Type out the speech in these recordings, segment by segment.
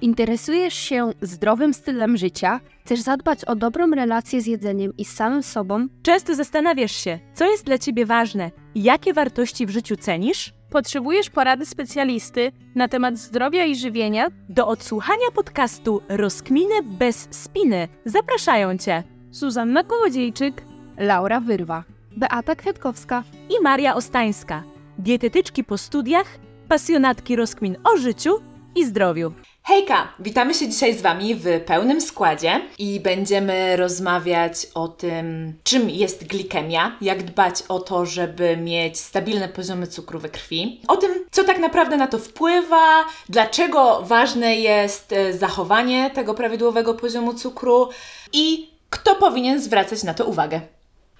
Interesujesz się zdrowym stylem życia? Chcesz zadbać o dobrą relację z jedzeniem i z samym sobą? Często zastanawiasz się, co jest dla ciebie ważne, jakie wartości w życiu cenisz? Potrzebujesz porady specjalisty na temat zdrowia i żywienia? Do odsłuchania podcastu Rozkminy bez spiny zapraszają cię Zuzanna Kołodziejczyk, Laura Wyrwa, Beata Kwiatkowska i Maria Ostańska, dietetyczki po studiach, pasjonatki rozkmin o życiu i zdrowiu. Hejka! Witamy się dzisiaj z Wami w pełnym składzie i będziemy rozmawiać o tym, czym jest glikemia, jak dbać o to, żeby mieć stabilne poziomy cukru we krwi, o tym, co tak naprawdę na to wpływa, dlaczego ważne jest e, zachowanie tego prawidłowego poziomu cukru i kto powinien zwracać na to uwagę.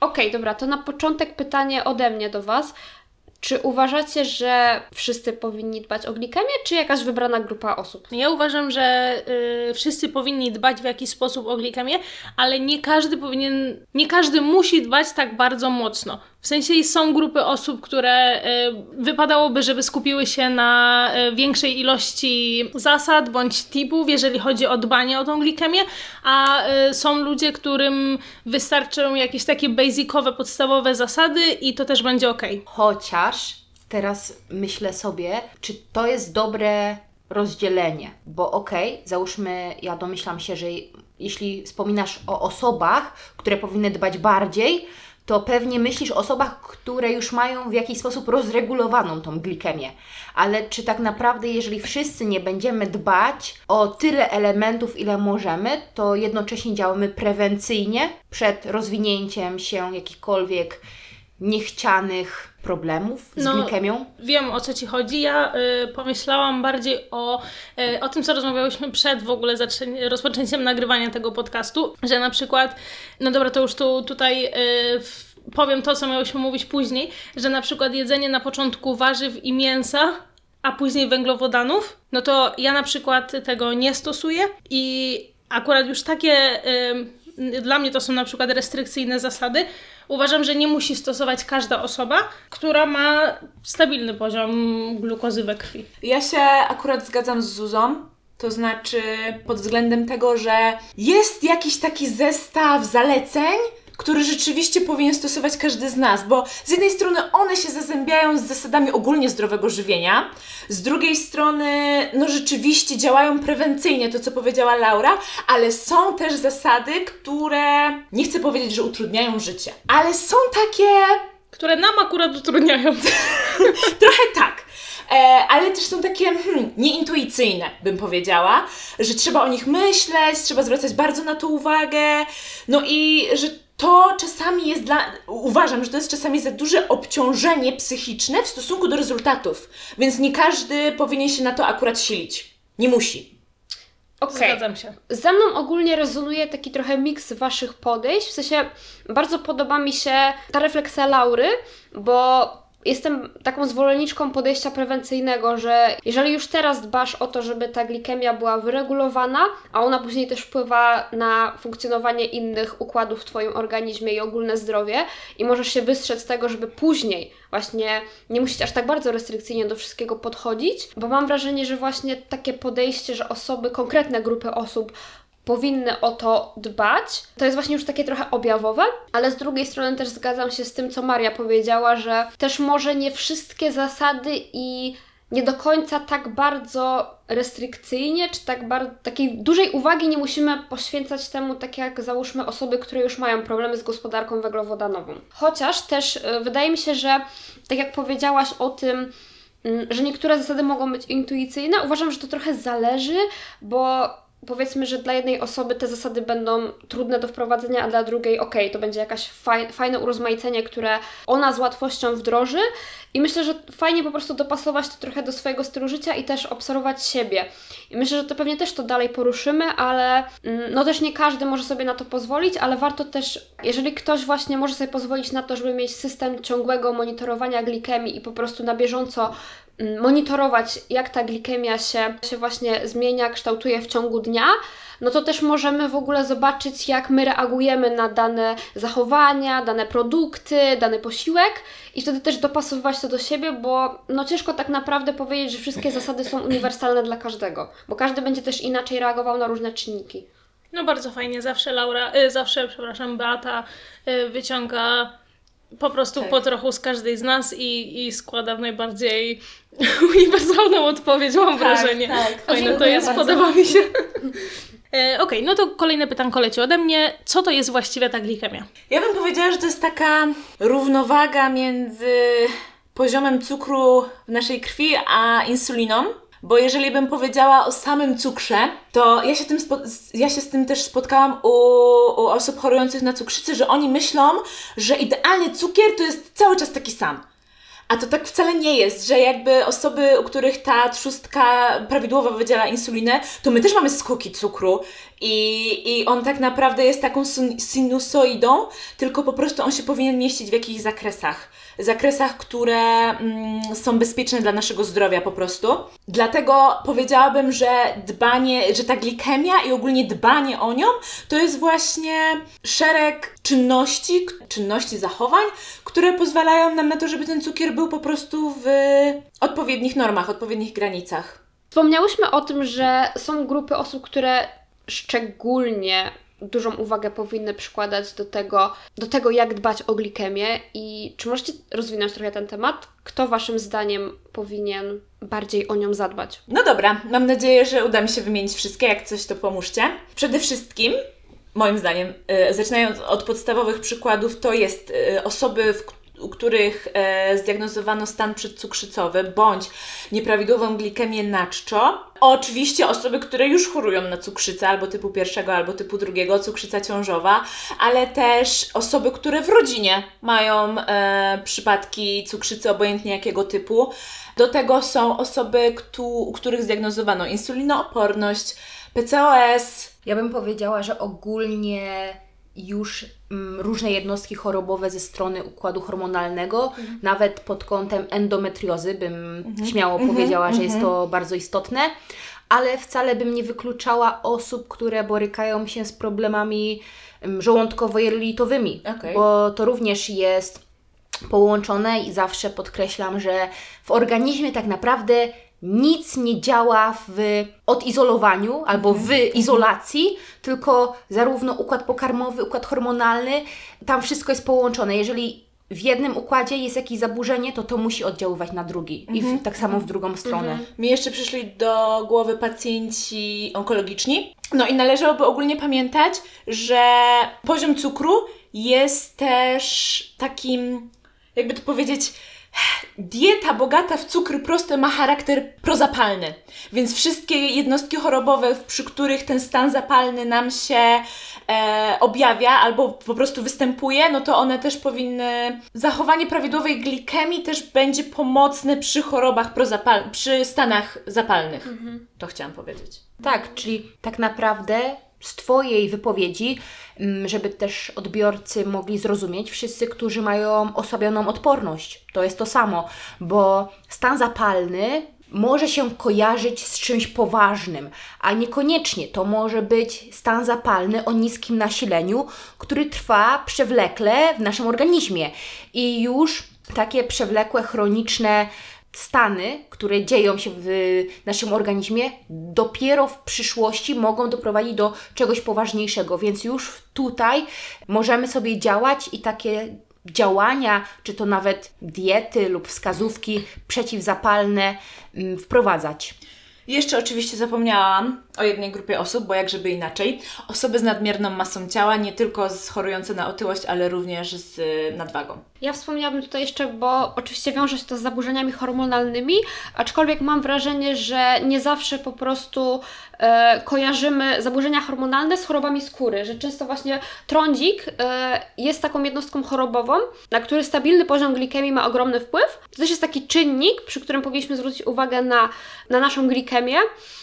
Okej, okay, dobra, to na początek pytanie ode mnie do Was. Czy uważacie, że wszyscy powinni dbać o glikemię, czy jakaś wybrana grupa osób? Ja uważam, że y, wszyscy powinni dbać w jakiś sposób o glikemię, ale nie każdy powinien, nie każdy musi dbać tak bardzo mocno. W sensie są grupy osób, które y, wypadałoby, żeby skupiły się na y, większej ilości zasad bądź tipów, jeżeli chodzi o dbanie o tą glikemię, a y, są ludzie, którym wystarczą jakieś takie basicowe, podstawowe zasady i to też będzie ok. Chociaż teraz myślę sobie, czy to jest dobre rozdzielenie, bo okay, załóżmy, ja domyślam się, że jeśli wspominasz o osobach, które powinny dbać bardziej, to pewnie myślisz o osobach, które już mają w jakiś sposób rozregulowaną tą glikemię. Ale czy tak naprawdę, jeżeli wszyscy nie będziemy dbać o tyle elementów, ile możemy, to jednocześnie działamy prewencyjnie przed rozwinięciem się jakichkolwiek niechcianych problemów z no, glikemią? Wiem o co Ci chodzi. Ja y, pomyślałam bardziej o, y, o tym, co rozmawiałyśmy przed w ogóle rozpoczęciem nagrywania tego podcastu, że na przykład, no dobra, to już tu tutaj y, powiem to, co miałyśmy mówić później, że na przykład jedzenie na początku warzyw i mięsa, a później węglowodanów, no to ja na przykład tego nie stosuję i akurat już takie, y, dla mnie to są na przykład restrykcyjne zasady, uważam, że nie musi stosować każda osoba, która ma stabilny poziom glukozy we krwi. Ja się akurat zgadzam z Zuzą. To znaczy, pod względem tego, że jest jakiś taki zestaw zaleceń, który rzeczywiście powinien stosować każdy z nas, bo z jednej strony one się zazębiają z zasadami ogólnie zdrowego żywienia, z drugiej strony, no rzeczywiście działają prewencyjnie, to co powiedziała Laura, ale są też zasady, które nie chcę powiedzieć, że utrudniają życie, ale są takie. Które nam akurat utrudniają. Trochę tak. E, ale też są takie hmm, nieintuicyjne, bym powiedziała, że trzeba o nich myśleć, trzeba zwracać bardzo na to uwagę, no i że to czasami jest dla. Uważam, że to jest czasami za duże obciążenie psychiczne w stosunku do rezultatów. Więc nie każdy powinien się na to akurat silić. Nie musi. Okay. Zgadzam się. Ze mną ogólnie rezonuje taki trochę miks Waszych podejść. W sensie bardzo podoba mi się ta refleksja Laury, bo Jestem taką zwolenniczką podejścia prewencyjnego, że jeżeli już teraz dbasz o to, żeby ta glikemia była wyregulowana, a ona później też wpływa na funkcjonowanie innych układów w Twoim organizmie i ogólne zdrowie, i możesz się wystrzec tego, żeby później właśnie nie musisz aż tak bardzo restrykcyjnie do wszystkiego podchodzić, bo mam wrażenie, że właśnie takie podejście, że osoby, konkretne grupy osób powinny o to dbać. To jest właśnie już takie trochę objawowe, ale z drugiej strony też zgadzam się z tym, co Maria powiedziała, że też może nie wszystkie zasady i nie do końca tak bardzo restrykcyjnie, czy tak bardzo, takiej dużej uwagi nie musimy poświęcać temu, tak jak załóżmy osoby, które już mają problemy z gospodarką węglowodanową. Chociaż też y, wydaje mi się, że tak jak powiedziałaś o tym, y, że niektóre zasady mogą być intuicyjne, uważam, że to trochę zależy, bo powiedzmy, że dla jednej osoby te zasady będą trudne do wprowadzenia, a dla drugiej ok, to będzie jakaś faj, fajne urozmaicenie, które ona z łatwością wdroży i myślę, że fajnie po prostu dopasować to trochę do swojego stylu życia i też obserwować siebie. I myślę, że to pewnie też to dalej poruszymy, ale mm, no też nie każdy może sobie na to pozwolić, ale warto też, jeżeli ktoś właśnie może sobie pozwolić na to, żeby mieć system ciągłego monitorowania glikemii i po prostu na bieżąco monitorować, jak ta glikemia się, się właśnie zmienia, kształtuje w ciągu dnia, no to też możemy w ogóle zobaczyć, jak my reagujemy na dane zachowania, dane produkty, dany posiłek i wtedy też dopasowywać to do siebie, bo no ciężko tak naprawdę powiedzieć, że wszystkie zasady są uniwersalne dla każdego, bo każdy będzie też inaczej reagował na różne czynniki. No bardzo fajnie, zawsze Laura, y, zawsze, przepraszam, Beata y, wyciąga po prostu Tak. po trochu z każdej z nas i, i składa w najbardziej uniwersalną odpowiedź, mam wrażenie. tak. Fajne to jest, bardzo. podoba mi się. E, Okej, no to kolejne pytanko leci ode mnie. Co to jest właściwie ta glikemia? Ja bym powiedziała, że to jest taka równowaga między poziomem cukru w naszej krwi a insuliną. Bo jeżeli bym powiedziała o samym cukrze, to ja się, tym ja się z tym też spotkałam u, u osób chorujących na cukrzycę, że oni myślą, że idealnie cukier to jest cały czas taki sam. A to tak wcale nie jest, że jakby osoby, u których ta trzustka prawidłowo wydziela insulinę, to my też mamy skoki cukru i, i on tak naprawdę jest taką sin- sinusoidą, tylko po prostu on się powinien mieścić w jakichś zakresach. Zakresach, które mm, są bezpieczne dla naszego zdrowia po prostu. Dlatego powiedziałabym, że dbanie, że ta glikemia i ogólnie dbanie o nią to jest właśnie szereg czynności, czynności, zachowań, które pozwalają nam na to, żeby ten cukier był po prostu w odpowiednich normach, odpowiednich granicach. Wspomniałyśmy o tym, że są grupy osób, które szczególnie dużą uwagę powinny przykładać do tego, do tego, jak dbać o glikemię i czy możecie rozwinąć trochę ten temat? Kto Waszym zdaniem powinien bardziej o nią zadbać? No dobra, mam nadzieję, że uda mi się wymienić wszystkie, jak coś to pomóżcie. Przede wszystkim, moim zdaniem, y, zaczynając od podstawowych przykładów, to jest y, osoby, w, u których e, zdiagnozowano stan przedcukrzycowy bądź nieprawidłową glikemię na czczo. Oczywiście osoby, które już chorują na cukrzycę albo typu pierwszego, albo typu drugiego, cukrzyca ciążowa, ale też osoby, które w rodzinie mają e, przypadki cukrzycy obojętnie jakiego typu. Do tego są osoby, któ- u których zdiagnozowano insulinooporność, PCOS, Ja bym powiedziała, że ogólnie już mm, różne jednostki chorobowe ze strony układu hormonalnego, nawet pod kątem endometriozy, bym śmiało powiedziała, że jest to bardzo istotne, ale wcale bym nie wykluczała osób, które borykają się z problemami mm, żołądkowo-jelitowymi, Okej. bo to również jest połączone i zawsze podkreślam, że w organizmie tak naprawdę nic nie działa w odizolowaniu albo w izolacji, tylko zarówno układ pokarmowy, układ hormonalny, tam wszystko jest połączone. Jeżeli w jednym układzie jest jakieś zaburzenie, to to musi oddziaływać na drugi i w, tak samo w drugą stronę. Mi jeszcze przyszli do głowy pacjenci onkologiczni. No i należałoby ogólnie pamiętać, że poziom cukru jest też takim, jakby to powiedzieć, dieta bogata w cukry proste ma charakter prozapalny. Więc wszystkie jednostki chorobowe, przy których ten stan zapalny nam się e, objawia albo po prostu występuje, no to one też powinny. Zachowanie prawidłowej glikemii też będzie pomocne przy chorobach prozapal... przy stanach zapalnych. To chciałam powiedzieć. Tak, czyli tak naprawdę z Twojej wypowiedzi, żeby też odbiorcy mogli zrozumieć, wszyscy, którzy mają osłabioną odporność, to jest to samo, bo stan zapalny może się kojarzyć z czymś poważnym, a niekoniecznie to może być stan zapalny o niskim nasileniu, który trwa przewlekle w naszym organizmie. I już takie przewlekłe, chroniczne stany, które dzieją się w naszym organizmie, dopiero w przyszłości mogą doprowadzić do czegoś poważniejszego, więc już tutaj możemy sobie działać i takie działania, czy to nawet diety lub wskazówki przeciwzapalne mm, wprowadzać. Jeszcze oczywiście zapomniałam o jednej grupie osób, bo jak żeby inaczej. Osoby z nadmierną masą ciała, nie tylko chorujące na otyłość, ale również z y, nadwagą. Ja wspomniałabym tutaj jeszcze, bo oczywiście wiąże się to z zaburzeniami hormonalnymi, aczkolwiek mam wrażenie, że nie zawsze po prostu e, kojarzymy zaburzenia hormonalne z chorobami skóry, że często właśnie trądzik e, jest taką jednostką chorobową, na który stabilny poziom glikemii ma ogromny wpływ. To też jest taki czynnik, przy którym powinniśmy zwrócić uwagę na, na naszą glikemię.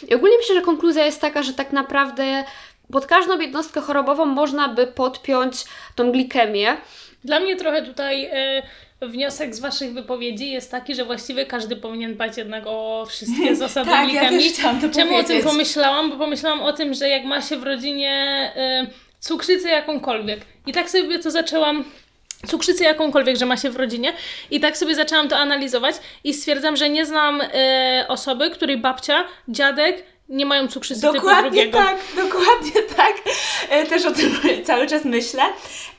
I ogólnie myślę, że konkluzja jest taka, że tak naprawdę pod każdą jednostkę chorobową można by podpiąć tą glikemię. Dla mnie trochę tutaj e, wniosek z Waszych wypowiedzi jest taki, że właściwie każdy powinien dbać jednak o wszystkie zasady Tak, ja glikemii. też chciałam to Czemu o tym powiedzieć. pomyślałam? Bo pomyślałam o tym, że jak ma się w rodzinie y, cukrzycę jakąkolwiek i tak sobie to zaczęłam cukrzycę jakąkolwiek, że ma się w rodzinie. I tak sobie zaczęłam to analizować i stwierdzam, że nie znam y, osoby, której babcia, dziadek nie mają cukrzycy typu Dokładnie drugiego. tak, dokładnie tak. E, też o tym cały czas myślę.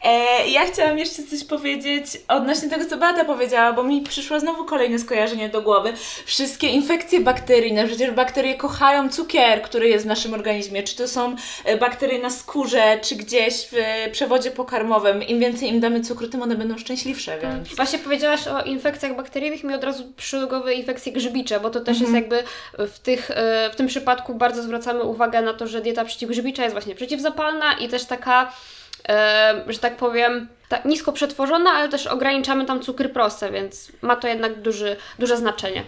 E, ja chciałam jeszcze coś powiedzieć odnośnie tego, co Beata powiedziała, bo mi przyszło znowu kolejne skojarzenie do głowy. Wszystkie infekcje bakteryjne, przecież bakterie kochają cukier, który jest w naszym organizmie. Czy to są e, bakterie na skórze, czy gdzieś w przewodzie pokarmowym. Im więcej im damy cukru, tym one będą szczęśliwsze, więc... Właśnie powiedziałaś o infekcjach bakteryjnych, mi od razu przyszły do głowy infekcje grzybicze, bo to też jest jakby w, tych, w tym przypadku bardzo zwracamy uwagę na to, że dieta przeciwgrzybicza jest właśnie przeciwzapalna i też taka, e, że tak powiem, ta, nisko przetworzona, ale też ograniczamy tam cukry proste, więc ma to jednak duży, duże znaczenie.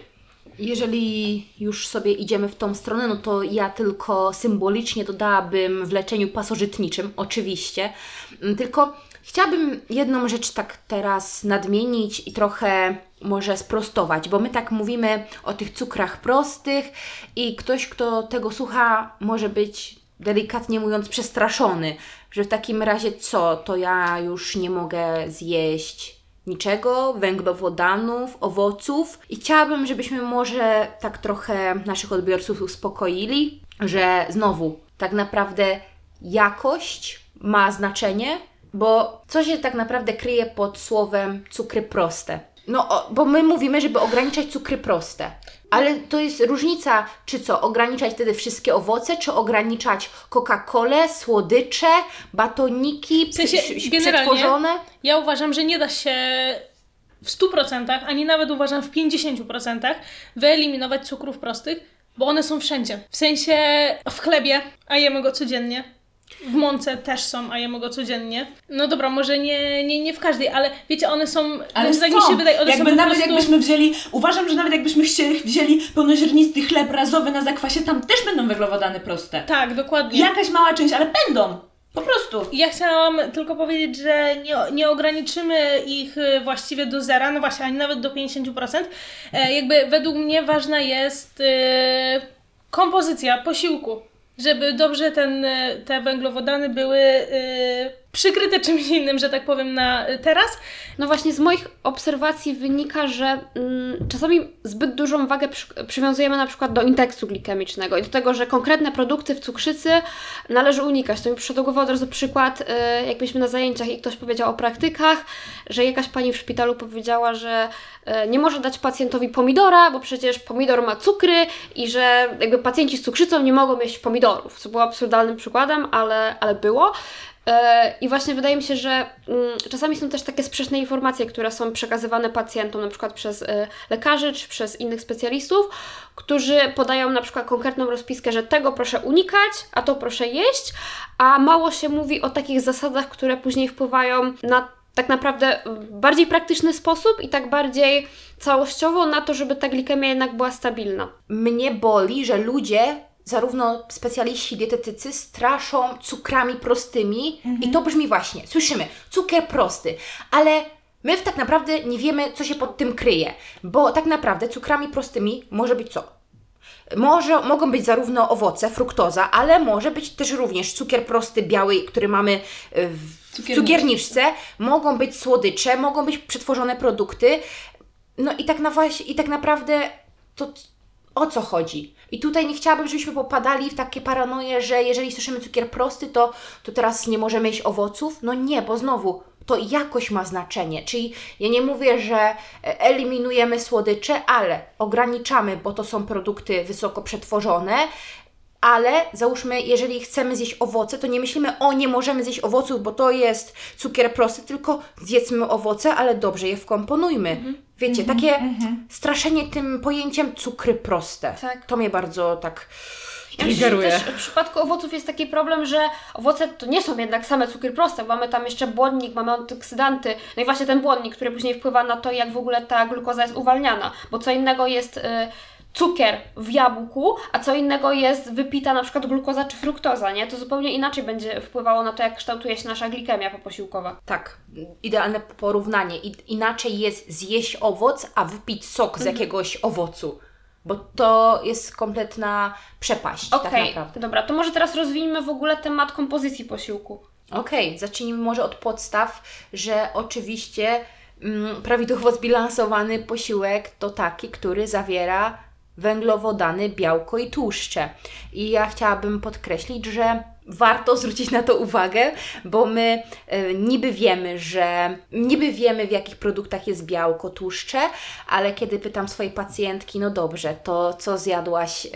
Jeżeli już sobie idziemy w tą stronę, no to ja tylko symbolicznie dodałabym w leczeniu pasożytniczym, oczywiście. Mm, Tylko chciałabym jedną rzecz tak teraz nadmienić i trochę może sprostować, bo my tak mówimy o tych cukrach prostych i ktoś, kto tego słucha, może być delikatnie mówiąc przestraszony, że w takim razie co, to ja już nie mogę zjeść niczego, węglowodanów, owoców. I chciałabym, żebyśmy może tak trochę naszych odbiorców uspokoili, że znowu tak naprawdę jakość ma znaczenie, bo co się tak naprawdę kryje pod słowem cukry proste? No, o, bo my mówimy, żeby ograniczać cukry proste. Ale to jest różnica, czy co, ograniczać wtedy wszystkie owoce, czy ograniczać Coca-Colę, słodycze, batoniki, W sensie, przetworzone. Ja uważam, że nie da się w 100%, ani nawet uważam w 50% wyeliminować cukrów prostych, bo one są wszędzie. W sensie w chlebie, a jemy go codziennie. W mące też są, a jemy go codziennie. No dobra, może nie, nie, nie w każdej, ale wiecie, one są. Ale znaczy, tak mi się wydaje, one jakby są nawet prostu... jakbyśmy wzięli, uważam, że nawet jakbyśmy chcieli, wzięli pełnoziarnisty chleb razowy na zakwasie, tam też będą węglowodany proste. Tak, dokładnie. Jakaś mała część, ale będą. Po prostu. Ja chciałam tylko powiedzieć, że nie, nie ograniczymy ich y, właściwie do zera, no właśnie, ani nawet do 50%. E, jakby według mnie ważna jest y, kompozycja posiłku, żeby dobrze ten, y, te węglowodany były y, przykryte czymś innym, że tak powiem, na y, teraz. No właśnie z moich obserwacji wynika, że mm, czasami zbyt dużą wagę przy, przywiązujemy na przykład do indeksu glikemicznego i do tego, że konkretne produkty w cukrzycy należy unikać. To mi przyszedł od razu przykład, y, jakbyśmy na zajęciach i ktoś powiedział o praktykach, że jakaś pani w szpitalu powiedziała, że y, nie może dać pacjentowi pomidora, bo przecież pomidor ma cukry i że jakby pacjenci z cukrzycą nie mogą jeść pomidorów, co było absurdalnym przykładem, ale, ale było. E, I właśnie wydaje mi się, że mm, czasami są też takie sprzeczne informacje, które są przekazywane pacjentom, na przykład przez e, lekarzy czy przez innych specjalistów, którzy podają na przykład konkretną rozpiskę, że tego proszę unikać, a to proszę jeść, a mało się mówi o takich zasadach, które później wpływają na tak naprawdę bardziej praktyczny sposób i tak bardziej całościowo na to, żeby ta glikemia jednak była stabilna. Mnie boli, że ludzie, zarówno specjaliści dietetycy, straszą cukrami prostymi i to brzmi właśnie, słyszymy, cukier prosty, ale my tak naprawdę nie wiemy, co się pod tym kryje, bo tak naprawdę cukrami prostymi może być co? Może, mogą być zarówno owoce, fruktoza, ale może być też również cukier prosty, biały, który mamy e, w Cukierniczce. cukierniczce, mogą być słodycze, mogą być przetworzone produkty. No i tak, na i tak naprawdę to o co chodzi? I tutaj nie chciałabym, żebyśmy popadali w takie paranoje, że jeżeli słyszymy cukier prosty, to, to teraz nie możemy jeść owoców. No nie, bo znowu to jakość ma znaczenie. Czyli ja nie mówię, że e, eliminujemy słodycze, ale ograniczamy, bo to są produkty wysoko przetworzone. Ale załóżmy, jeżeli chcemy zjeść owoce, to nie myślimy, o nie możemy zjeść owoców, bo to jest cukier prosty, tylko zjedzmy owoce, ale dobrze je wkomponujmy. Wiecie, takie straszenie tym pojęciem cukry proste. Tak. To mnie bardzo tak Ja myślę, że też w przypadku owoców jest taki problem, że owoce to nie są jednak same cukry proste. Mamy tam jeszcze błonnik, mamy antyoksydanty. No i właśnie ten błonnik, który później wpływa na to, jak w ogóle ta glukoza jest uwalniana. Bo co innego jest y, cukier w jabłku, a co innego jest wypita na przykład glukoza czy fruktoza, nie? To zupełnie inaczej będzie wpływało na to, jak kształtuje się nasza glikemia poposiłkowa. Tak, idealne porównanie. I, inaczej jest zjeść owoc, a wypić sok z jakiegoś owocu. Bo to jest kompletna przepaść, tak Okej, naprawdę. dobra, to może teraz rozwijmy w ogóle temat kompozycji posiłku. Okej, zacznijmy może od podstaw, że oczywiście mm, prawidłowo zbilansowany posiłek to taki, który zawiera węglowodany, białko i tłuszcze. I ja chciałabym podkreślić, że warto zwrócić na to uwagę, bo my e, niby wiemy, że niby wiemy w jakich produktach jest białko, tłuszcze, ale kiedy pytam swojej pacjentki, no dobrze, to co zjadłaś e,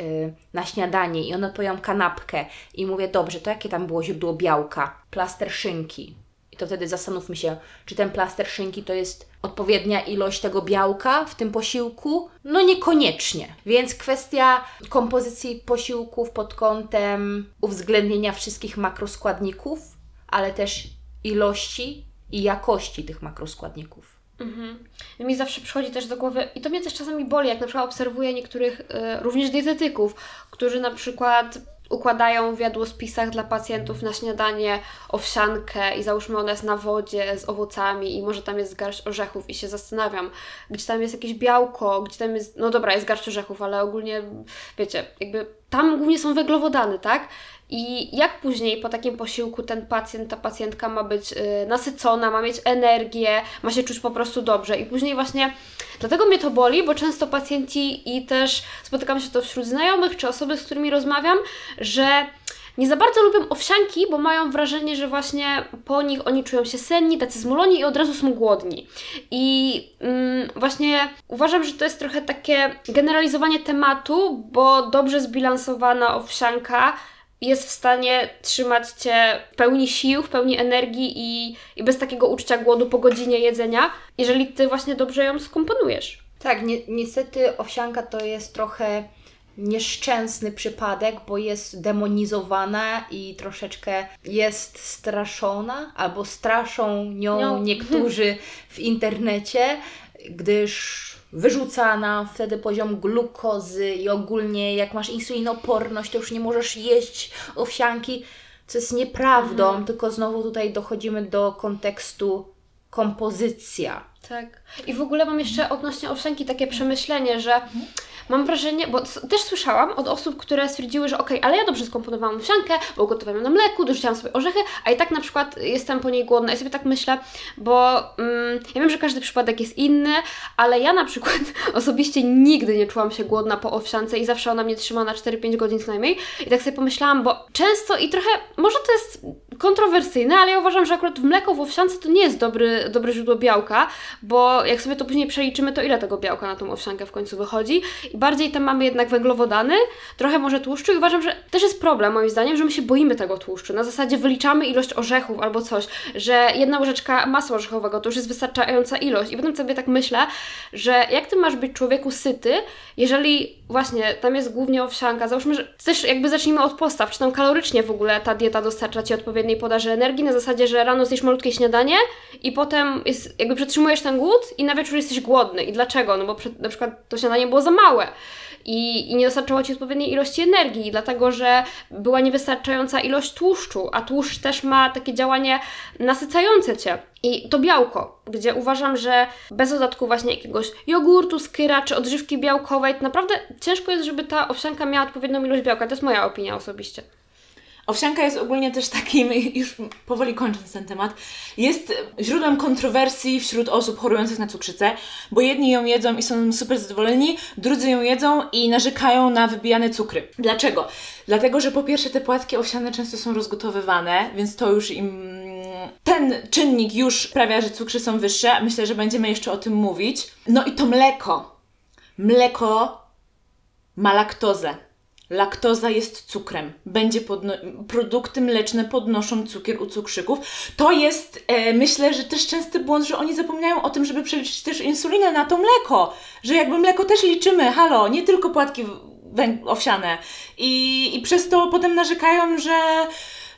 na śniadanie i one poją kanapkę i mówię, dobrze, to jakie tam było źródło białka? Plaster szynki. I to wtedy zastanówmy się, czy ten plaster szynki to jest odpowiednia ilość tego białka w tym posiłku? No niekoniecznie. Więc kwestia kompozycji posiłków pod kątem uwzględnienia wszystkich makroskładników, ale też ilości i jakości tych makroskładników. Mhm. Mi zawsze przychodzi też do głowy, i to mnie też czasami boli, jak na przykład obserwuję niektórych e, również dietetyków, którzy na przykład układają w jadłospisach dla pacjentów na śniadanie owsiankę i załóżmy ona jest na wodzie z owocami i może tam jest garść orzechów i się zastanawiam, gdzie tam jest jakieś białko, gdzie tam jest, no dobra, jest garść orzechów, ale ogólnie, wiecie, jakby tam głównie są węglowodany, tak? I jak później po takim posiłku ten pacjent, ta pacjentka ma być y, nasycona, ma mieć energię, ma się czuć po prostu dobrze. I później właśnie dlatego mnie to boli, bo często pacjenci i też spotykam się to wśród znajomych czy osoby, z którymi rozmawiam, że nie za bardzo lubią owsianki, bo mają wrażenie, że właśnie po nich oni czują się senni, tacy zmuloni i od razu są głodni. I mm, właśnie uważam, że to jest trochę takie generalizowanie tematu, bo dobrze zbilansowana owsianka jest w stanie trzymać Cię w pełni sił, w pełni energii i, i bez takiego uczucia głodu po godzinie jedzenia, jeżeli Ty właśnie dobrze ją skomponujesz. Tak, ni niestety owsianka to jest trochę nieszczęsny przypadek, bo jest demonizowana i troszeczkę jest straszona, albo straszą nią Nią. niektórzy w internecie, gdyż wyrzuca nam wtedy poziom glukozy i ogólnie jak masz insulinoporność, to już nie możesz jeść owsianki, co jest nieprawdą, tylko znowu tutaj dochodzimy do kontekstu kompozycja. Tak. I w ogóle mam jeszcze odnośnie owsianki takie przemyślenie, że mam wrażenie, bo też słyszałam od osób, które stwierdziły, że okej, ale ja dobrze skomponowałam owsiankę, bo ugotowałam ją na mleku, dorzuciłam sobie orzechy, a i tak na przykład jestem po niej głodna i sobie tak myślę, bo mm, ja wiem, że każdy przypadek jest inny, ale ja na przykład osobiście nigdy nie czułam się głodna po owsiance i zawsze ona mnie trzyma na 4-5 godzin co najmniej i tak sobie pomyślałam, bo często i trochę, może to jest kontrowersyjne, ale ja uważam, że akurat w mleko w owsiance to nie jest dobry, dobre źródło białka, bo jak sobie to później przeliczymy, to ile tego białka na tą owsiankę w końcu wychodzi i bardziej tam mamy jednak węglowodany, trochę może tłuszczu i uważam, że też jest problem moim zdaniem, że my się boimy tego tłuszczu. Na zasadzie wyliczamy ilość orzechów albo coś, że jedna łyżeczka masła orzechowego to już jest wystarczająca ilość i potem sobie tak myślę, że jak ty masz być człowieku syty, jeżeli właśnie tam jest głównie owsianka, załóżmy, że też jakby zacznijmy od postaw, czy tam kalorycznie w ogóle ta dieta dostarcza Ci odpowiedniej podaży energii, na zasadzie, że rano zjesz malutkie śniadanie i potem jest, jakby przetrzymujesz ten głód i na wieczór jesteś głodny. I dlaczego? No bo przed, na przykład to śniadanie było za małe. I, I nie dostarczało Ci odpowiedniej ilości energii, dlatego że była niewystarczająca ilość tłuszczu, a tłuszcz też ma takie działanie nasycające Cię. I to białko, gdzie uważam, że bez dodatku właśnie jakiegoś jogurtu, skyra czy odżywki białkowej, naprawdę ciężko jest, żeby ta owsianka miała odpowiednią ilość białka. To jest moja opinia osobiście. Owsianka jest ogólnie też takim, już powoli kończąc ten temat, jest źródłem kontrowersji wśród osób chorujących na cukrzycę, bo jedni ją jedzą i są super zadowoleni, drudzy ją jedzą i narzekają na wybijane cukry. Dlaczego? Dlatego, że po pierwsze te płatki owsiane często są rozgotowywane, więc to już im... Ten czynnik już sprawia, że cukry są wyższe. Myślę, że będziemy jeszcze o tym mówić. No i to mleko. Mleko ma laktozę. Laktoza jest cukrem. Będzie podno- produkty mleczne podnoszą cukier u cukrzyków. To jest, e, myślę, że też częsty błąd, że oni zapominają o tym, żeby przeliczyć też insulinę na to mleko. Że jakby mleko też liczymy, halo, nie tylko płatki owsiane. I, I przez to potem narzekają, że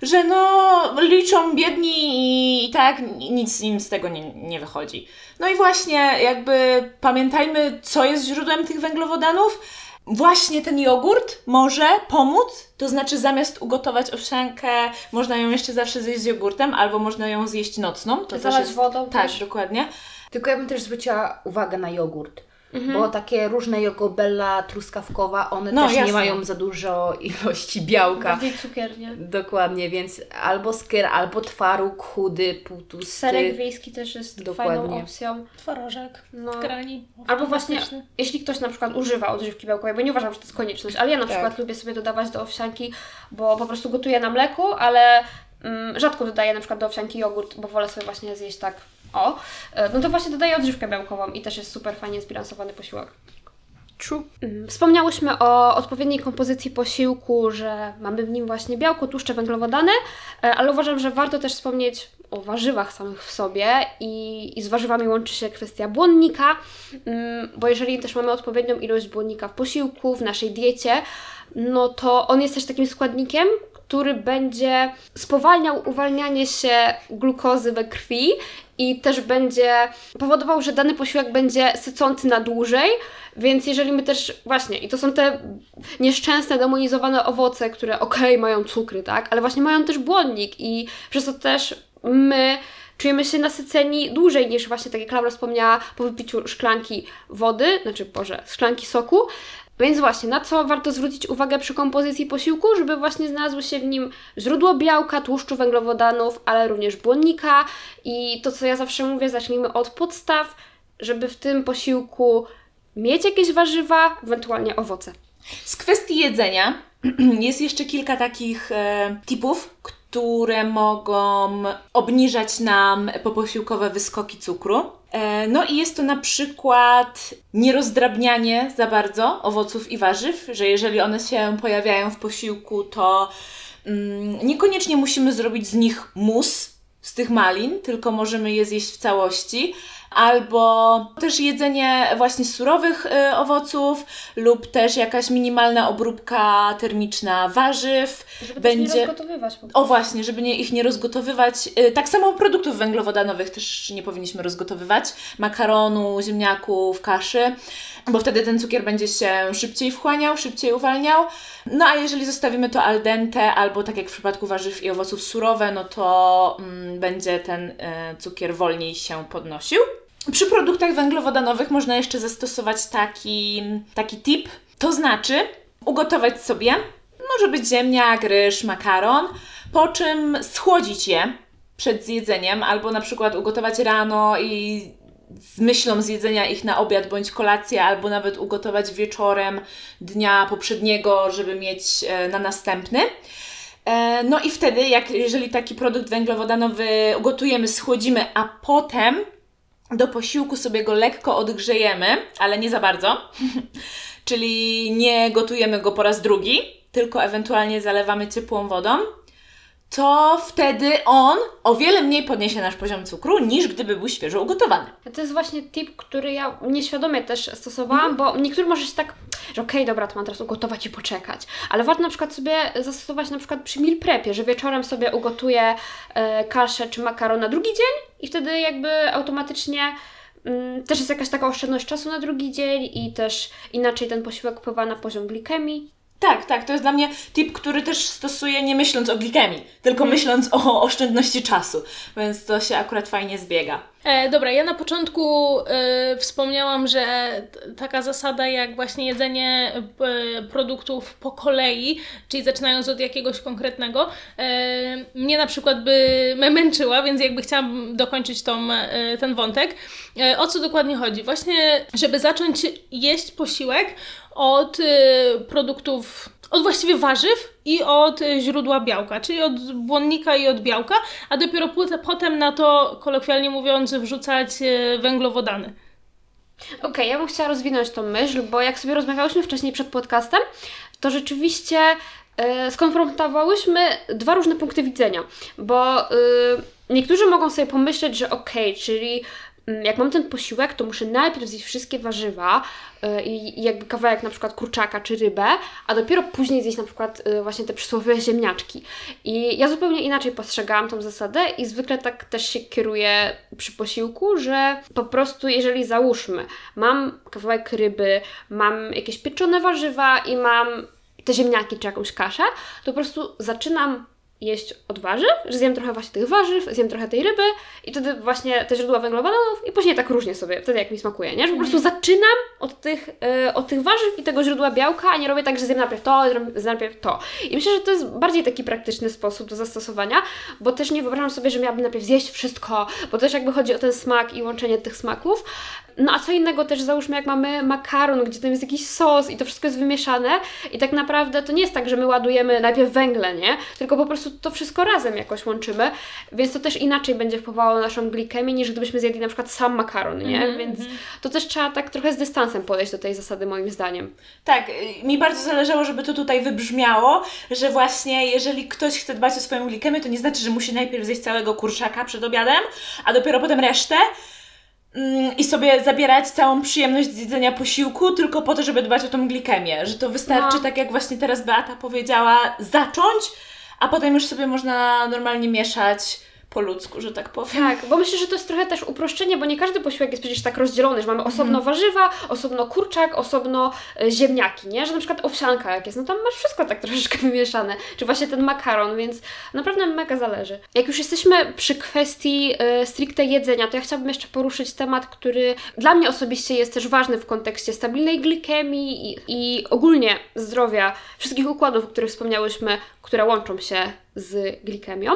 że no liczą biedni i, i tak nic im z tego nie, nie wychodzi. No i właśnie jakby pamiętajmy, co jest źródłem tych węglowodanów, właśnie ten jogurt może pomóc, to znaczy zamiast ugotować owsiankę, można ją jeszcze zawsze zjeść z jogurtem, albo można ją zjeść nocną. To Zalać wodą Tak, też. dokładnie. Tylko ja bym też zwróciła uwagę na jogurt. Mhm. Bo takie różne jogobella truskawkowa, one No, też jasne. nie mają za dużo ilości białka. Bardziej cukier, nie? Dokładnie, więc albo skyr, albo twaróg chudy, półtusty. Serek wiejski też jest Dokładnie. fajną opcją. Twarożek No. grani. Albo właśnie, jeśli ktoś na przykład używa odżywki białkowej, bo nie uważam, że to jest konieczność, ale ja na Tak. przykład lubię sobie dodawać do owsianki, bo po prostu gotuję na mleku, ale mm, rzadko dodaję na przykład do owsianki jogurt, bo wolę sobie właśnie zjeść tak o. E, No to właśnie dodaję odżywkę białkową i też jest super fajnie zbilansowany posiłek. True. Wspomniałyśmy o odpowiedniej kompozycji posiłku, że mamy w nim właśnie białko, tłuszcze, węglowodany, e, ale uważam, że warto też wspomnieć o warzywach samych w sobie i, i z warzywami łączy się kwestia błonnika, mm, bo jeżeli też mamy odpowiednią ilość błonnika w posiłku, w naszej diecie, no to on jest też takim składnikiem, który będzie spowalniał uwalnianie się glukozy we krwi i też będzie powodował, że dany posiłek będzie sycący na dłużej, więc jeżeli my też, właśnie, i to są te nieszczęsne, demonizowane owoce, które okej, mają cukry, tak, ale właśnie mają też błonnik i przez to też my czujemy się nasyceni dłużej niż właśnie, tak jak Laura wspomniała, po wypiciu szklanki wody, znaczy, Boże, szklanki soku. Więc właśnie, na co warto zwrócić uwagę przy kompozycji posiłku, żeby właśnie znalazło się w nim źródło białka, tłuszczu, węglowodanów, ale również błonnika i to, co ja zawsze mówię, zacznijmy od podstaw, żeby w tym posiłku mieć jakieś warzywa, ewentualnie owoce. Z kwestii jedzenia jest jeszcze kilka takich e, tipów, które mogą obniżać nam poposiłkowe wyskoki cukru. E, no i jest to na przykład nierozdrabnianie za bardzo owoców i warzyw, że jeżeli one się pojawiają w posiłku, to mm, niekoniecznie musimy zrobić z nich mus, z tych malin, tylko możemy je zjeść w całości. Albo też jedzenie właśnie surowych y, owoców, lub też jakaś minimalna obróbka termiczna warzyw. Żeby Będzie- nie rozgotowywać po prostu. O właśnie, żeby nie, ich nie rozgotowywać. Y, Tak samo produktów węglowodanowych też nie powinniśmy rozgotowywać. Makaronu, ziemniaków, kaszy, bo wtedy ten cukier będzie się szybciej wchłaniał, szybciej uwalniał. No a jeżeli zostawimy to al dente, albo tak jak w przypadku warzyw i owoców surowe, no to mm, będzie ten y, cukier wolniej się podnosił. Przy produktach węglowodanowych można jeszcze zastosować taki, taki tip, to znaczy ugotować sobie może być ziemniak, ryż, makaron, po czym schłodzić je przed zjedzeniem, albo na przykład ugotować rano i z myślą zjedzenia ich na obiad bądź kolację, albo nawet ugotować wieczorem dnia poprzedniego, żeby mieć e, na następny. E, No i wtedy, jak, jeżeli taki produkt węglowodanowy ugotujemy, schłodzimy, a potem do posiłku sobie go lekko odgrzejemy, ale nie za bardzo, czyli nie gotujemy go po raz drugi, tylko ewentualnie zalewamy ciepłą wodą, to wtedy on o wiele mniej podniesie nasz poziom cukru, niż gdyby był świeżo ugotowany. To jest właśnie tip, który ja nieświadomie też stosowałam, bo niektórym może się tak, że okej, dobra, to mam teraz ugotować i poczekać. Ale warto na przykład sobie zastosować na przykład przy meal prepie, że wieczorem sobie ugotuję e, kaszę czy makaron na drugi dzień i wtedy jakby automatycznie mm, też jest jakaś taka oszczędność czasu na drugi dzień i też inaczej ten posiłek wpływa na poziom glikemii. Tak, tak, to jest dla mnie tip, który też stosuję nie myśląc o glikemii, tylko myśląc o oszczędności czasu, więc to się akurat fajnie zbiega. E, dobra, ja na początku e, wspomniałam, że taka zasada jak właśnie jedzenie e, produktów po kolei, czyli zaczynając od jakiegoś konkretnego, e, mnie na przykład by męczyła, więc jakby chciałam dokończyć tą, e, ten wątek. O co dokładnie chodzi? Właśnie, żeby zacząć jeść posiłek od produktów od właściwie warzyw i od e, źródła białka, czyli od błonnika i od białka, a dopiero potem na to, kolokwialnie mówiąc, wrzucać e, węglowodany. Okej, ja bym chciała rozwinąć tą myśl, bo jak sobie rozmawiałyśmy wcześniej przed podcastem, to rzeczywiście e, skonfrontowałyśmy dwa różne punkty widzenia, bo e, niektórzy mogą sobie pomyśleć, że okej, czyli mm, jak mam ten posiłek, to muszę najpierw zjeść wszystkie warzywa y, i, jakby kawałek na przykład kurczaka czy rybę, a dopiero później zjeść na przykład y, właśnie te przysłowiowe ziemniaczki. I ja zupełnie inaczej postrzegałam tą zasadę i zwykle tak też się kieruję przy posiłku, że po prostu jeżeli załóżmy, mam kawałek ryby, mam jakieś pieczone warzywa i mam te ziemniaki czy jakąś kaszę, to po prostu zaczynam jeść od warzyw, że zjem trochę właśnie tych warzyw, zjem trochę tej ryby i wtedy właśnie te źródła węglowodanów i później tak różnie sobie, wtedy jak mi smakuje, nie? Że po prostu zaczynam od tych, e, od tych warzyw i tego źródła białka, a nie robię tak, że zjem najpierw to, zjem najpierw to. I myślę, że to jest bardziej taki praktyczny sposób do zastosowania, bo też nie wyobrażam sobie, że miałabym najpierw zjeść wszystko, bo też jakby chodzi o ten smak i łączenie tych smaków. No a co innego też załóżmy, jak mamy makaron, gdzie tam jest jakiś sos i to wszystko jest wymieszane i tak naprawdę to nie jest tak, że my ładujemy najpierw węgle, nie? Tylko po prostu to wszystko razem jakoś łączymy, więc to też inaczej będzie wpływało na naszą glikemię, niż gdybyśmy zjedli na przykład sam makaron, nie? Mhm, Więc to też trzeba tak trochę z dystansem podejść do tej zasady moim zdaniem. Tak, y, mi bardzo zależało, żeby to tutaj wybrzmiało, że właśnie jeżeli ktoś chce dbać o swoją glikemię, to nie znaczy, że musi najpierw zjeść całego kurczaka przed obiadem, a dopiero potem resztę mm, i sobie zabierać całą przyjemność z jedzenia posiłku tylko po to, żeby dbać o tą glikemię. Że to wystarczy, No. tak jak właśnie teraz Beata powiedziała, zacząć, a potem już sobie można normalnie mieszać po ludzku, że tak powiem. Tak, bo myślę, że to jest trochę też uproszczenie, bo nie każdy posiłek jest przecież tak rozdzielony, że mamy osobno warzywa, osobno kurczak, osobno e, ziemniaki, nie? Że na przykład owsianka jak jest, no tam masz wszystko tak troszeczkę wymieszane, czy właśnie ten makaron, więc naprawdę mega zależy. Jak już jesteśmy przy kwestii e, stricte jedzenia, to ja chciałabym jeszcze poruszyć temat, który dla mnie osobiście jest też ważny w kontekście stabilnej glikemii i, i ogólnie zdrowia, wszystkich układów, o których wspomniałyśmy, które łączą się z glikemią.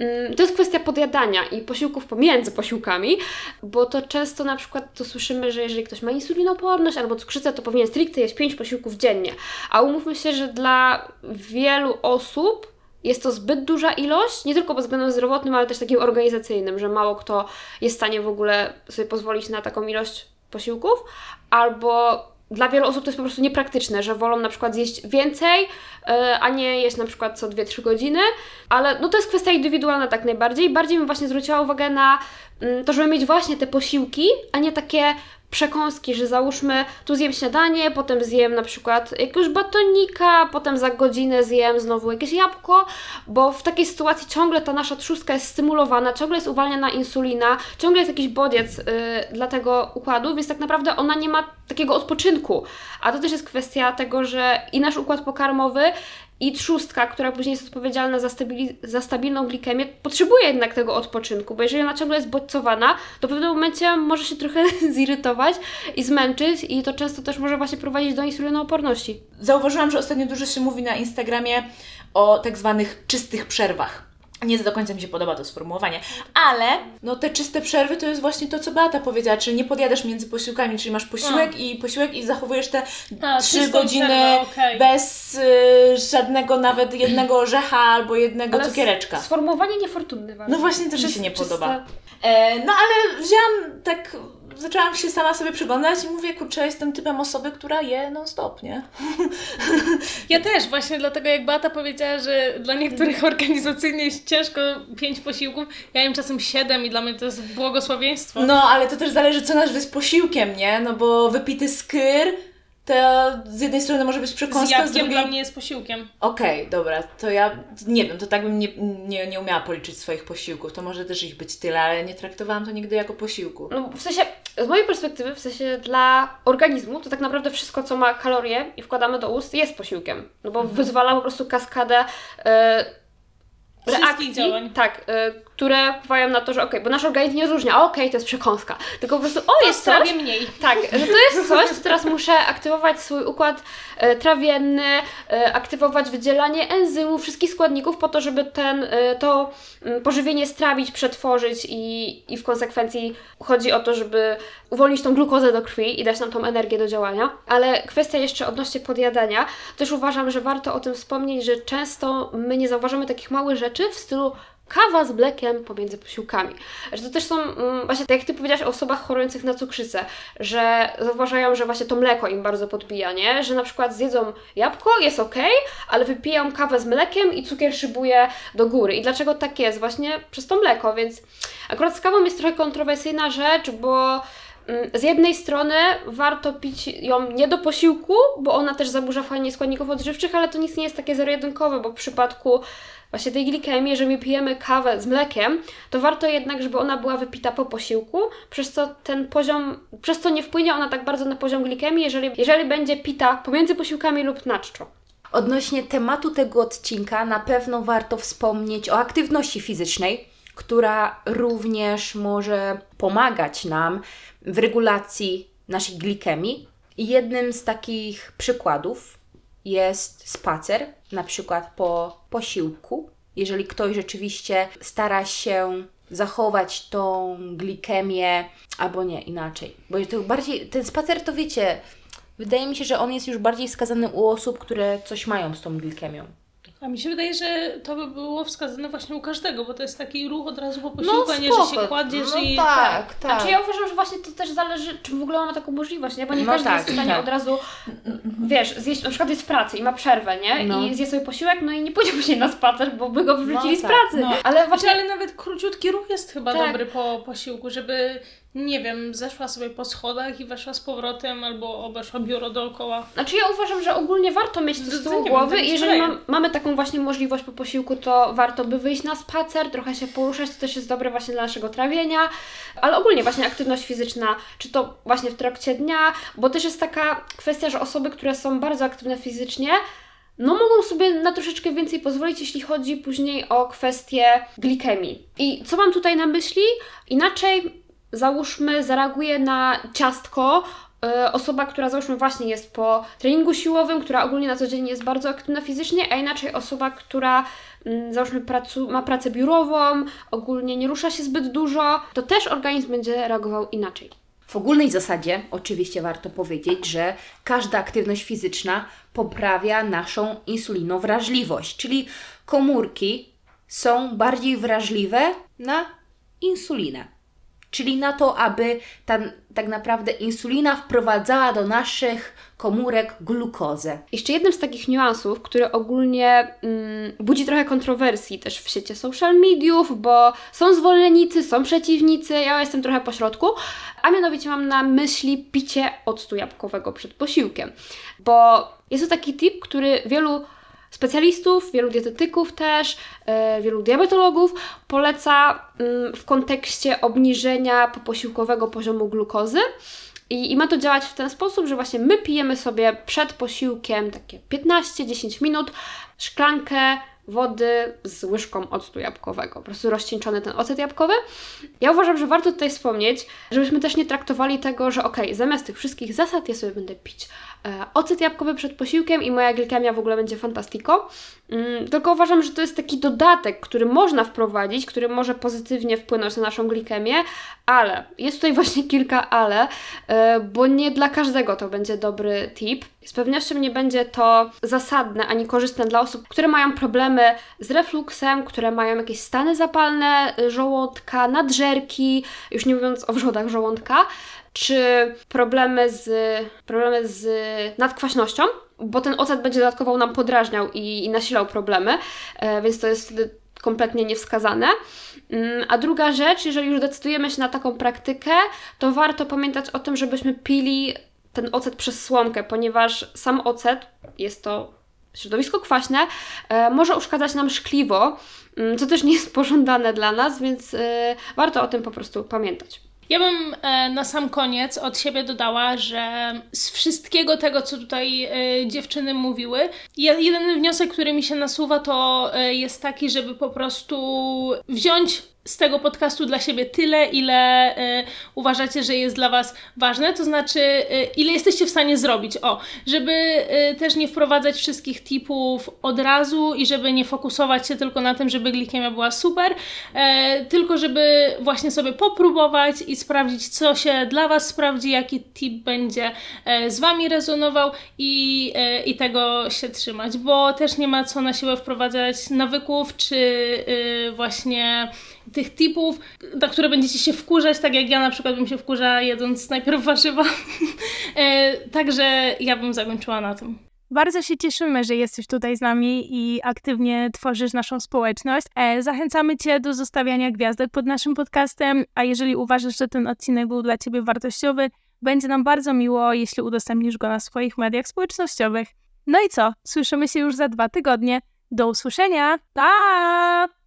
Mm, To jest kwestia podjadania i posiłków pomiędzy posiłkami, bo to często na przykład to słyszymy, że jeżeli ktoś ma insulinoporność albo cukrzycę, to powinien stricte jeść 5 posiłków dziennie. A umówmy się, że dla wielu osób jest to zbyt duża ilość, nie tylko pod względem zdrowotnym, ale też takim organizacyjnym, że mało kto jest w stanie w ogóle sobie pozwolić na taką ilość posiłków, albo dla wielu osób to jest po prostu niepraktyczne, że wolą na przykład zjeść więcej, e, a nie jeść na przykład co 2-3 godziny, ale no to jest kwestia indywidualna tak najbardziej. Bardziej bym właśnie zwróciła uwagę na mm, to, żeby mieć właśnie te posiłki, a nie takie przekąski, że załóżmy tu zjem śniadanie, potem zjem na przykład jakiegoś batonika, potem za godzinę zjem znowu jakieś jabłko, bo w takiej sytuacji ciągle ta nasza trzustka jest stymulowana, ciągle jest uwalniana insulina, ciągle jest jakiś bodziec y, dla tego układu, więc tak naprawdę ona nie ma takiego odpoczynku. A to też jest kwestia tego, że i nasz układ pokarmowy i trzustka, która później jest odpowiedzialna za, stabili- za stabilną glikemię, potrzebuje jednak tego odpoczynku, bo jeżeli ona ciągle jest bodźcowana, to w pewnym momencie może się trochę zirytować i zmęczyć i to często też może właśnie prowadzić do insulinooporności. Zauważyłam, że ostatnio dużo się mówi na Instagramie o tak zwanych czystych przerwach. Nie do końca mi się podoba to sformułowanie, ale no te czyste przerwy to jest właśnie to, co Beata powiedziała, czyli nie podjadasz między posiłkami, czyli masz posiłek i posiłek i zachowujesz te trzy godziny okej. bez y, żadnego nawet jednego orzecha albo jednego Ale cukiereczka. Sformułowanie niefortunne ważne. No właśnie też mi się nie czyste- podoba. E, no ale wzięłam tak, zaczęłam się sama sobie przyglądać i mówię, kurczę, jestem typem osoby, która je non-stop, nie? Ja też, właśnie dlatego jak Beata powiedziała, że dla niektórych organizacyjnie jest ciężko pięć posiłków, ja jem czasem siedem i dla mnie to jest błogosławieństwo. No, ale to też zależy, co nazwać posiłkiem, nie? No bo wypity skyr, to z jednej strony może być z przekąska, z jabłkiem drugiej... dla mnie jest posiłkiem. Okej, dobra, to ja nie wiem, to tak bym nie, nie, nie umiała policzyć swoich posiłków. To może też ich być tyle, ale nie traktowałam to nigdy jako posiłku. No, w sensie, z mojej perspektywy, w sensie dla organizmu, to tak naprawdę wszystko, co ma kalorie i wkładamy do ust, jest posiłkiem. No bo wyzwala po prostu kaskadę Wszystkich reakcji, działań. tak, e, które wpływają na to, że okej, bo nasz organizm nie rozróżnia, okej, to jest przekąska, tylko po prostu, o, To jest coś, mniej. tak, że to jest coś, co teraz muszę aktywować swój układ e, trawienny, e, aktywować wydzielanie enzymów, wszystkich składników po to, żeby ten, e, to mm, pożywienie strawić, przetworzyć i, i w konsekwencji chodzi o to, żeby uwolnić tą glukozę do krwi i dać nam tą energię do działania. Ale kwestia jeszcze odnośnie podjadania, też uważam, że warto o tym wspomnieć, że często my nie zauważamy takich małych rzeczy w stylu kawa z mlekiem pomiędzy posiłkami. Że to też są, mm, właśnie tak jak Ty powiedziałaś o osobach chorujących na cukrzycę, że zauważają, że właśnie to mleko im bardzo podbija, nie? Że na przykład zjedzą jabłko, jest ok, ale wypiją kawę z mlekiem i cukier szybuje do góry. I dlaczego tak jest? Właśnie przez to mleko, więc akurat z kawą jest trochę kontrowersyjna rzecz, bo z jednej strony warto pić ją nie do posiłku, bo ona też zaburza fajnie składników odżywczych, ale to nic nie jest takie zero-jedynkowe, bo w przypadku właśnie tej glikemii, jeżeli pijemy kawę z mlekiem, to warto jednak, żeby ona była wypita po posiłku, przez co ten poziom, przez co nie wpłynie ona tak bardzo na poziom glikemii, jeżeli, jeżeli będzie pita pomiędzy posiłkami lub na czczo. Odnośnie tematu tego odcinka, na pewno warto wspomnieć o aktywności fizycznej, która również może pomagać nam w regulacji naszej glikemii. Jednym z takich przykładów jest spacer, na przykład po posiłku. Jeżeli ktoś rzeczywiście stara się zachować tą glikemię, albo nie, inaczej. Bo to bardziej, ten spacer to wiecie, wydaje mi się, że on jest już bardziej wskazany u osób, które coś mają z tą glikemią. A mi się wydaje, że to by było wskazane właśnie u każdego, bo to jest taki ruch od razu po posiłku, No a nie, że się kładziesz no i... tak, tak. Znaczy ja uważam, że właśnie to też zależy, czy w ogóle mamy taką możliwość, nie? Bo nie No każdy tak, jest w stanie tak. od razu, wiesz, zjeść, na przykład jest w pracy i ma przerwę, nie? No. I zje sobie posiłek, no i nie pójdzie później na spacer, bo by go wyrzucili No z tak, pracy. no. Ale Znaczy, właśnie ale nawet króciutki ruch jest chyba Tak. dobry po posiłku, żeby, nie wiem, zeszła sobie po schodach i weszła z powrotem, albo obeszła biuro dookoła. Znaczy ja uważam, że ogólnie warto mieć to z tyłu wiem, głowy i jeżeli mam, mamy taką właśnie możliwość po posiłku, to warto by wyjść na spacer, trochę się poruszać, to też jest dobre właśnie dla naszego trawienia, ale ogólnie właśnie aktywność fizyczna, czy to właśnie w trakcie dnia, bo też jest taka kwestia, że osoby, które są bardzo aktywne fizycznie, no mogą sobie na troszeczkę więcej pozwolić, jeśli chodzi później o kwestię glikemii. I co mam tutaj na myśli? Inaczej załóżmy zareaguje na ciastko e, osoba, która załóżmy właśnie jest po treningu siłowym, która ogólnie na co dzień jest bardzo aktywna fizycznie, a inaczej osoba, która mm, załóżmy pracu, ma pracę biurową, ogólnie nie rusza się zbyt dużo, to też organizm będzie reagował inaczej. W ogólnej zasadzie, oczywiście warto powiedzieć, że każda aktywność fizyczna poprawia naszą insulinowrażliwość, czyli komórki są bardziej wrażliwe na insulinę. Czyli na to, aby ta, tak naprawdę insulina wprowadzała do naszych komórek glukozę. Jeszcze jednym z takich niuansów, który ogólnie mm, budzi trochę kontrowersji też w sieci social mediów, bo są zwolennicy, są przeciwnicy, ja jestem trochę po środku, a mianowicie mam na myśli picie octu jabłkowego przed posiłkiem, bo jest to taki tip, który wielu specjalistów, wielu dietetyków też, e, wielu diabetologów poleca mm, w kontekście obniżenia poposiłkowego poziomu glukozy. I, I ma to działać w ten sposób, że właśnie my pijemy sobie przed posiłkiem takie 15-10 minut szklankę wody z łyżką octu jabłkowego, po prostu rozcieńczony ten ocet jabłkowy. Ja uważam, że warto tutaj wspomnieć, żebyśmy też nie traktowali tego, że okej, zamiast tych wszystkich zasad ja sobie będę pić e, ocet jabłkowy przed posiłkiem i moja glikemia w ogóle będzie fantastiko. Mm, tylko uważam, że to jest taki dodatek, który można wprowadzić, który może pozytywnie wpłynąć na naszą glikemię, ale jest tutaj właśnie kilka ale, e, bo nie dla każdego to będzie dobry tip. Z pewnością nie będzie to zasadne ani korzystne dla osób, które mają problemy z refluksem, które mają jakieś stany zapalne y, żołądka, nadżerki, już nie mówiąc o wrzodach żołądka, czy problemy z, problemy z nadkwaśnością, bo ten ocet będzie dodatkowo nam podrażniał i, i nasilał problemy, e, więc to jest wtedy kompletnie niewskazane. Mm, A druga rzecz, jeżeli już decydujemy się na taką praktykę, to warto pamiętać o tym, żebyśmy pili ten ocet przez słomkę, ponieważ sam ocet jest to środowisko kwaśne, e, może uszkadzać nam szkliwo, mm, co też nie jest pożądane dla nas, więc e, warto o tym po prostu pamiętać. Ja bym e, na sam koniec od siebie dodała, że z wszystkiego tego, co tutaj dziewczyny mówiły, je, jedyny wniosek, który mi się nasuwa, to jest taki, żeby po prostu wziąć z tego podcastu dla siebie tyle, ile y, uważacie, że jest dla Was ważne, to znaczy, y, ile jesteście w stanie zrobić. O, żeby y, też nie wprowadzać wszystkich tipów od razu i żeby nie fokusować się tylko na tym, żeby glikemia była super, e, tylko żeby właśnie sobie popróbować i sprawdzić, co się dla Was sprawdzi, jaki tip będzie e, z Wami rezonował i, e, i tego się trzymać, bo też nie ma co na siłę wprowadzać nawyków czy y, właśnie tych tipów, na które będziecie się wkurzać, tak jak ja na przykład bym się wkurza jedząc najpierw warzywa. E, Także ja bym zakończyła na tym. Bardzo się cieszymy, że jesteś tutaj z nami i aktywnie tworzysz naszą społeczność. E, zachęcamy Cię do zostawiania gwiazdek pod naszym podcastem, a jeżeli uważasz, że ten odcinek był dla Ciebie wartościowy, będzie nam bardzo miło, jeśli udostępnisz go na swoich mediach społecznościowych. No i co? Słyszymy się już za dwa tygodnie. Do usłyszenia. Pa!